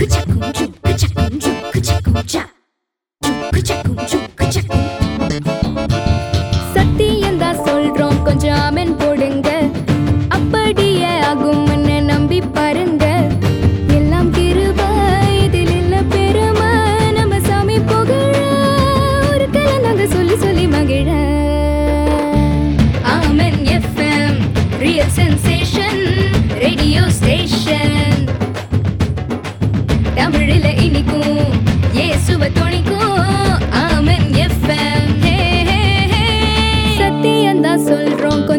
Chuk chuk chuk chuk chuk chuk chuk chuk chuk chuk chuk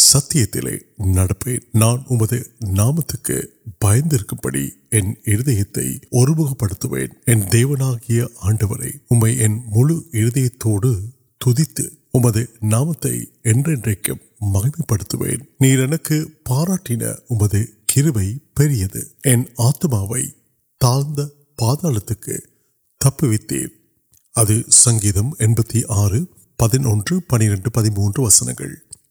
ستیہ ناند نام پیند ان pain آنڈر نام مہم پی پارا کر آتم تاد پاتے ابھی سنگم آر پہ پنر پہ وسنگ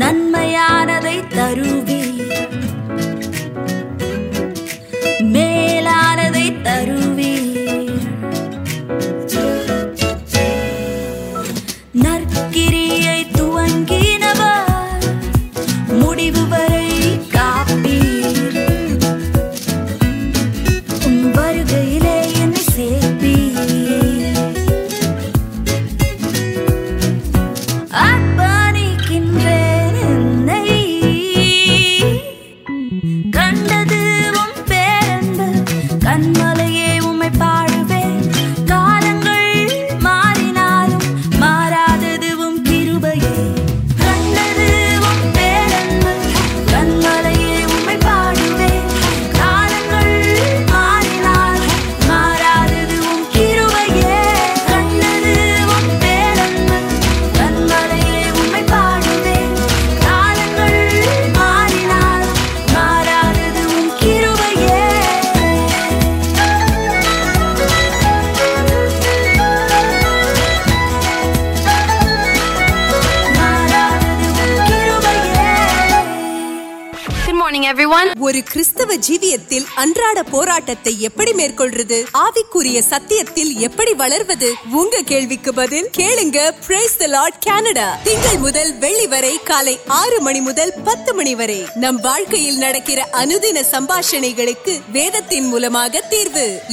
نم ترو نمک سمباشن وید تین موقع تیار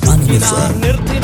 وغیرہ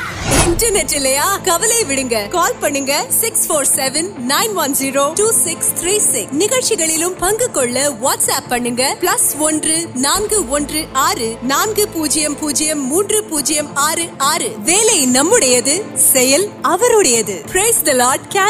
انٹر نا سکس نمبر پہ موجود نمبر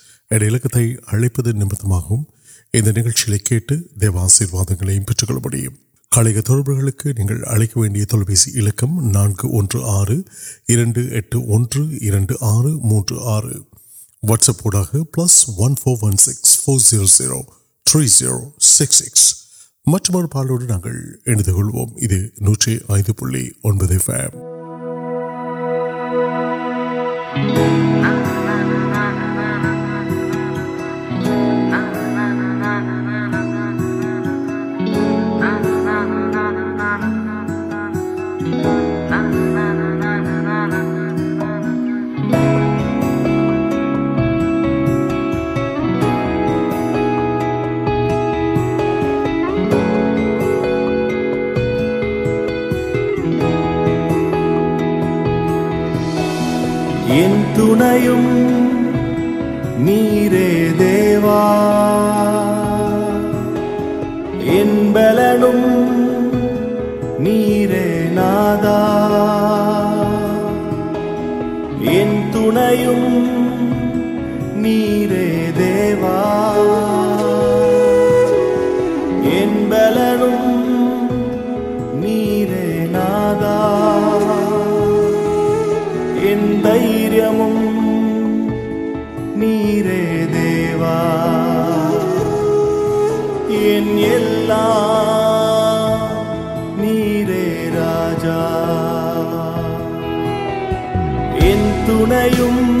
اندھی کم کال پیسے نوٹس پہ سکس سکس ان نادر دیو اناد ان دریام جا ان تم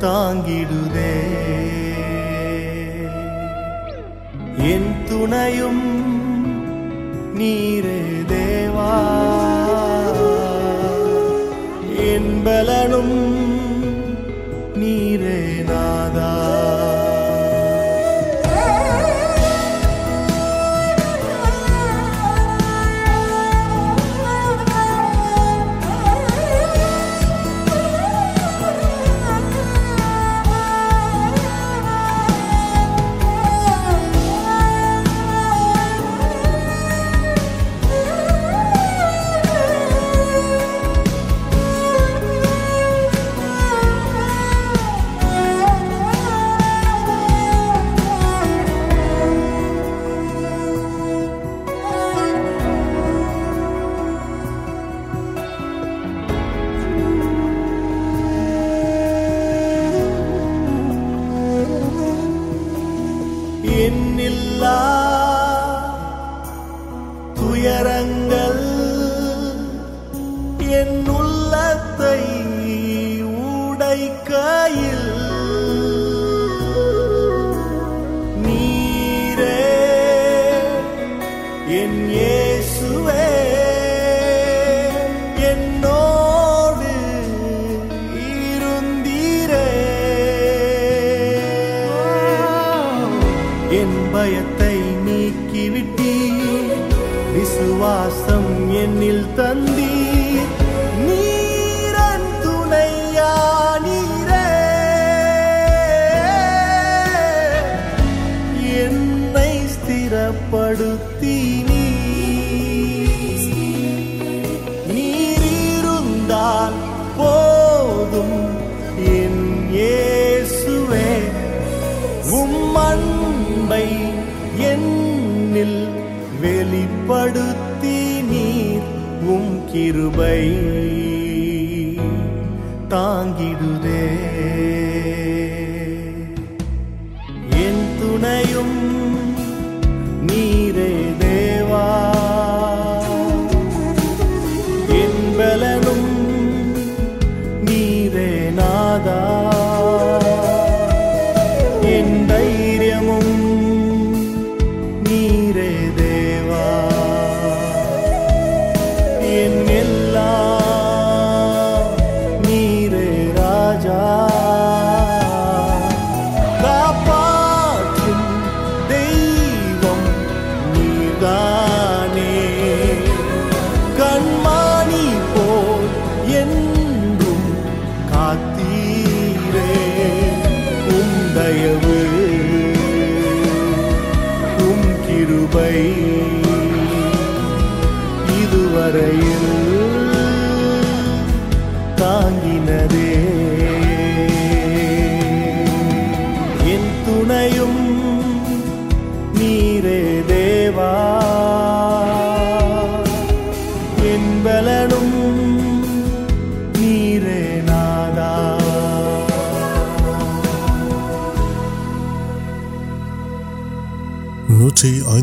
تا ان دیو ان بل تکواسم ت تاڑ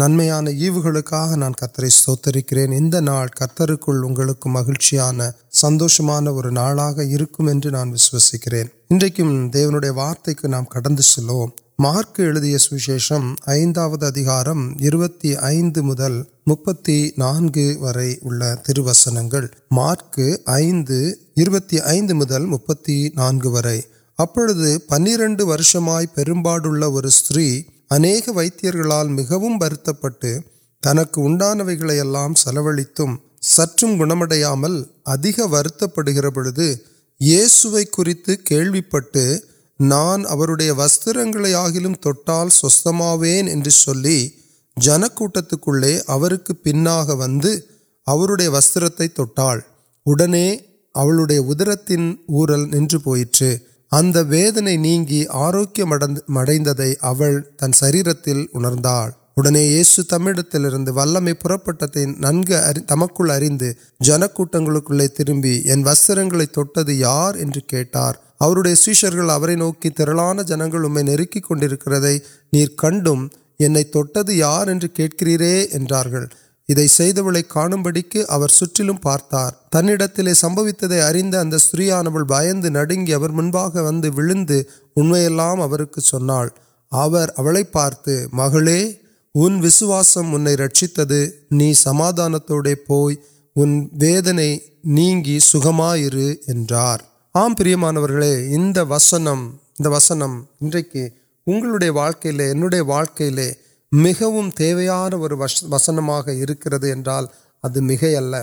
نمک سوترکرین کتنا مہیچ نو نانسکرین انارت کی نام کٹو مارکی سوشی ملتی نو مارک مدل مارکیٹ نو ابھی پنر وشم پا اور استری اناک وال مٹ تن کونان سلو سامت پڑھے یہ سوت کٹ نانڈے وسترگیاں جن کو پہن وستر ورل ن اب وی آر مڑت ونگ تم کو جن کو یارکار اویلیبل نوکی تر لان جنگ نوکر یارکر بڑک پارتار تن سمت اریند سیان بہت نڑ گی مند ویم کو سر اوپے پارت ماسم ان سمادانت پودنے نہیں وسن وسن کی واقعی لےکے میو یا اور وش وسنگل ابھی ملے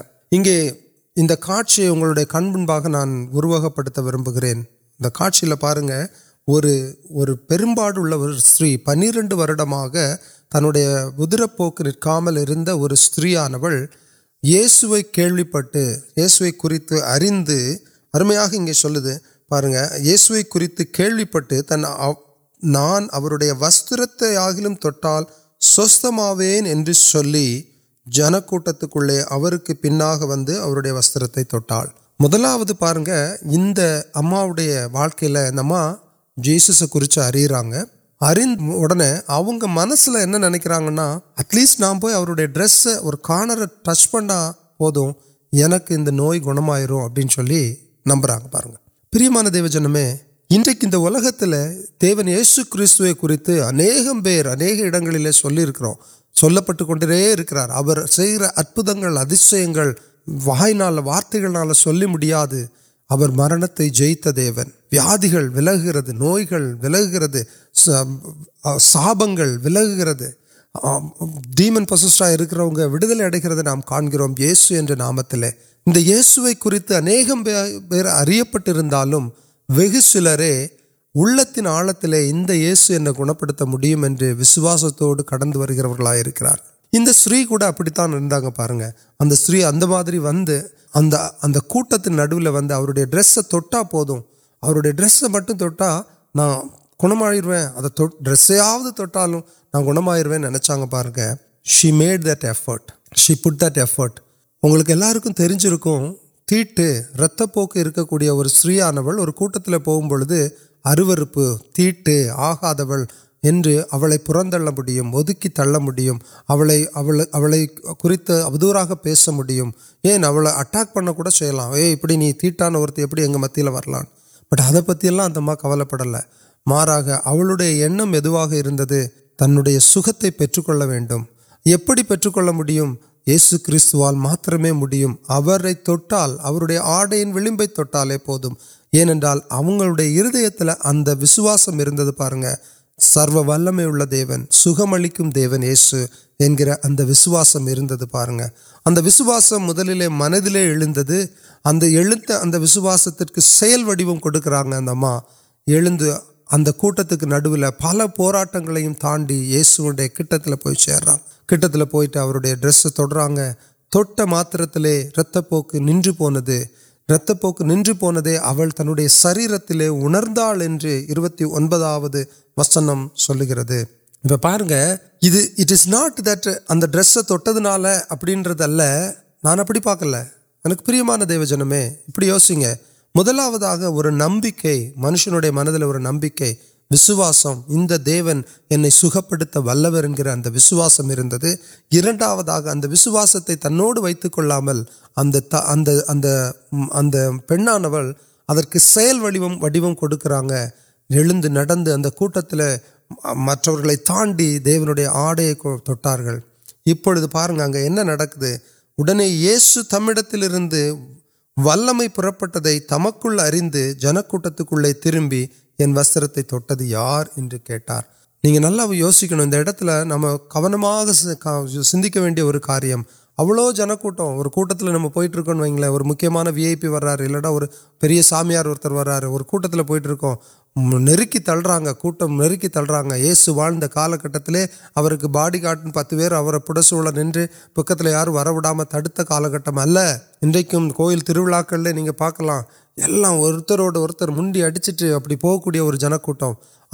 ان کا کن بنان پچیل پاگرپور اسی پنر تنڈے بدرپ کو نکام اور اسے سلدیں پارنت کٹ تن نانے وسٹم کو لوگ پہ وستر مجھے اماؤل جیسس اریا منسلک ڈرس ٹچ پڑھوں نو گرا پر مان دی انلکل پہ ادھر اتنا وغیرہ وارتگو ویاد و نوٹر ولگ ساپن ولگی پسند اٹھ رہے نام کا نیکر اڑپر آل پہ نوٹا ڈرس مٹھے نا تیٹ روک كو تیٹ آگاد میم میری میم ایل اٹھاک پڑھ كو یو یو یو كل تیٹان ورت مت وٹ پتہ اتنا كو مارا كہوا تنڈیا سختے پچی پل مجھے یہس کتو میرے آڑن ولیم پوالے ہر ادواسم سرو ول میں دیون سلیم دیون یہ سوکر ادواسم وسواسم مدل لے ادھر ابواس تک وڑم اگر نو پل پوری تایوڈیا کٹ تک پوچھ رہا کٹ تک پیٹ ڈاٹ مرت پوک نوت پوک نول تنڈی شریرتی اردو ہوا وسنگ ڈرس اب نان پاکل پر مدلوا اور نمک منشیا منتراسم پھر وڑکا مجھے تا دی آڑار پارنگ یہ سمڈ تردے ول میںم کوریند جن کو یار کار یوسکل نام کبن سنک جنکوٹ نام پیٹر وی پی واڈا اور سامار اور پوٹر نیلرا نیلرا یہ سوند کا باڑی کارڈ پتو نو پکت یار وڑا ترک ان کو پاکل اور منچ ابھی پوک كو جن كو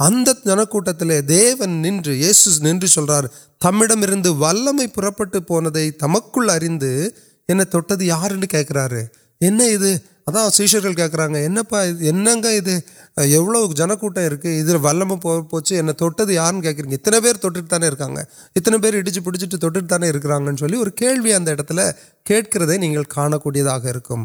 ات جنکتی دیو نیس نا تمہیں ول میں پورپے تم کو یار کار ادا سیشن کچھ ایو جنک ول میں پوچھے انٹر یار اتنے پھر تکانے کا تین پھر اچھی پیڑ تانے چلی اور کھیل بھی ادھر کچھ کا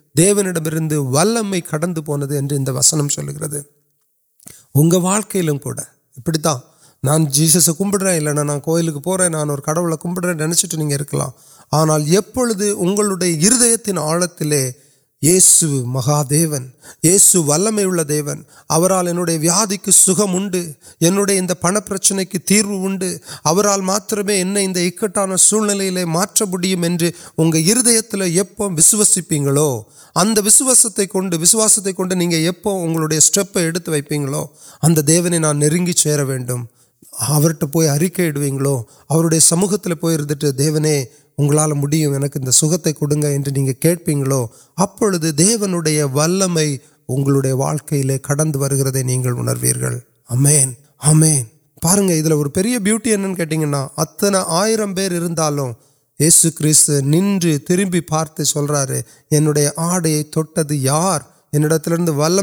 دیو کٹ وسنگ اگل ابھی تا نان جیسے کمپڑے نا کولک نان اور کڑولہ کمپڑ نیٹ آنا ہرد تین آل تھی یہ سو مہادن یہ سو ول میں دیون عرل وی کیم ان پن پرچنے کی تیرال سی معمے اگر ہر ایپ وسوسیپ اتنا نہیں پہلو ادنے نا نیچر پوکی اوی سموہت پیٹنگ اگال میڈیا کھڑ گے ول میں واقع لے کر بوٹی اتنا آئیر پیس نو تربی پارت آڑ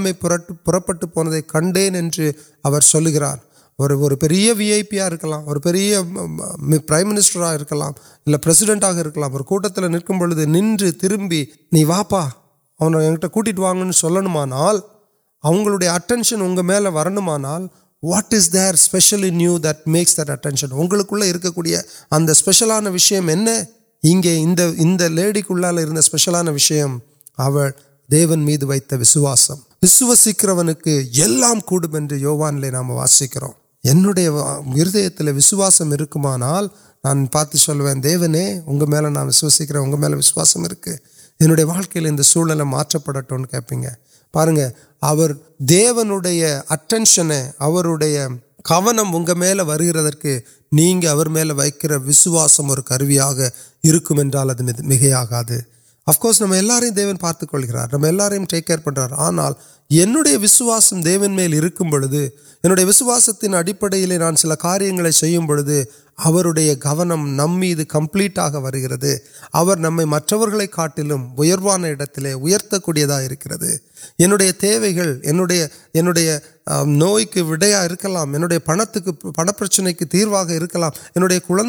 میں کن سلکر اور پیری پرائم مینسٹرا کرسیڈنٹ کراپ کٹ واگلے اٹنشن اگر میل وغیرہ واٹس در اسپشل انٹ میکس دٹنشن اگوشل وشیم کو لشلانے وسواسمکر کی یو وان نام واسکر انڈیا و ہرد وسواسمال نان پارتی سوگ نا سیل وسواسم واقعی سو پڑھیں پارنڈے اٹنشن کمل وقت نہیں کرواسم اور کم اب مجھے آفس نمار پارتکار نمبر ٹیک پڑھ رہا آنا یہ ساسم دیلکے نان اڑپیل کاریہ سارے پوسے کم میری کمپلیٹا وغیرہ کاٹل ارتک کو نوکا پڑھتے پڑھ پرچنے کی تیوا کو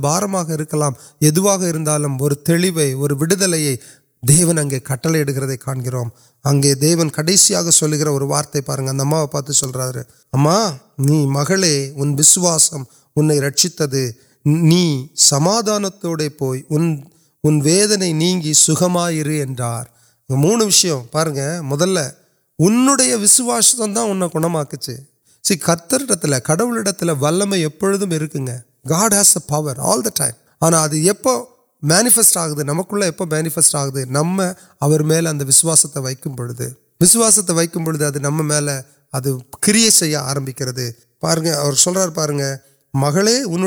بارہ لوگ اور کڑسیا اور وارت پا پاتراسمت سمادانت پودنے نہیں موشن مسواسم وسواستے وی آرکے مغل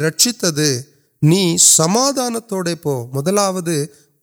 رکھیے سماد پہ مجھے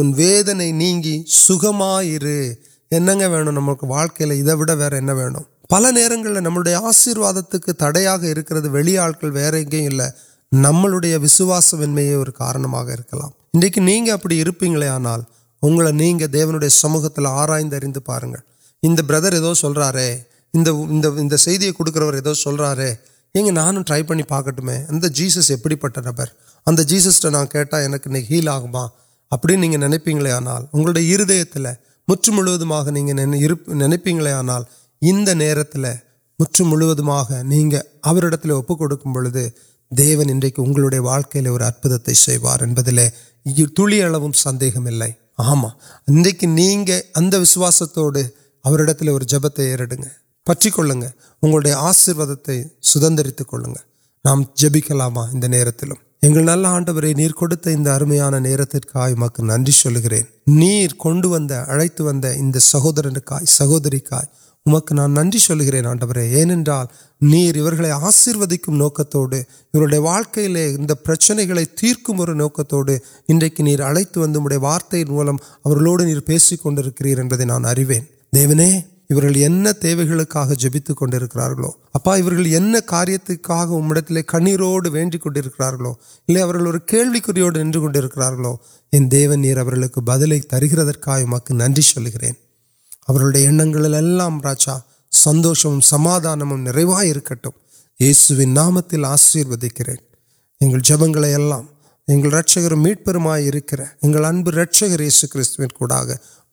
ان ویدنے نہیں پل نر نم آشیواد تڑیاد ویلی آپ نمبر وسواس میرے کارکی نہیں پی آنا اگن دیو سموہت آرائد بردر کڑکرار ٹری پن پاکٹ ایسس نبرس ناٹا ہاں اب نہیں نا ہردمیاں نہیں نیلے آنا موگ دی اور ادوار ان سند آما نہیں اور جب پچے آشیوتے سکوں نام جبکلام یہ نل آڈر ارمیاں نر تم کو ننگرین اڑتی ون سہور کا سہوری کا نن سلکرین آڈو ایر آشی نوکت واقعی پرچنے کے تیرمر نوکتوڈی اڑتی وارت موڑ کو دیونی جبت کو کنیروڈ وینکار ننکرارو دیوائی ترک نن سلکرین عنگل سندوشم سمادان نا کرام آسروکرین جب رکر میٹ پھر انبر یہ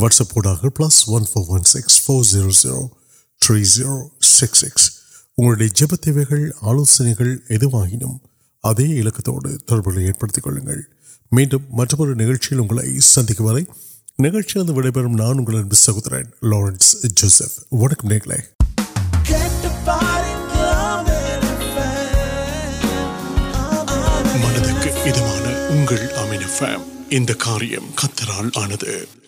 code plus one one four four six இந்த காரியம் கத்தரால் ஆனது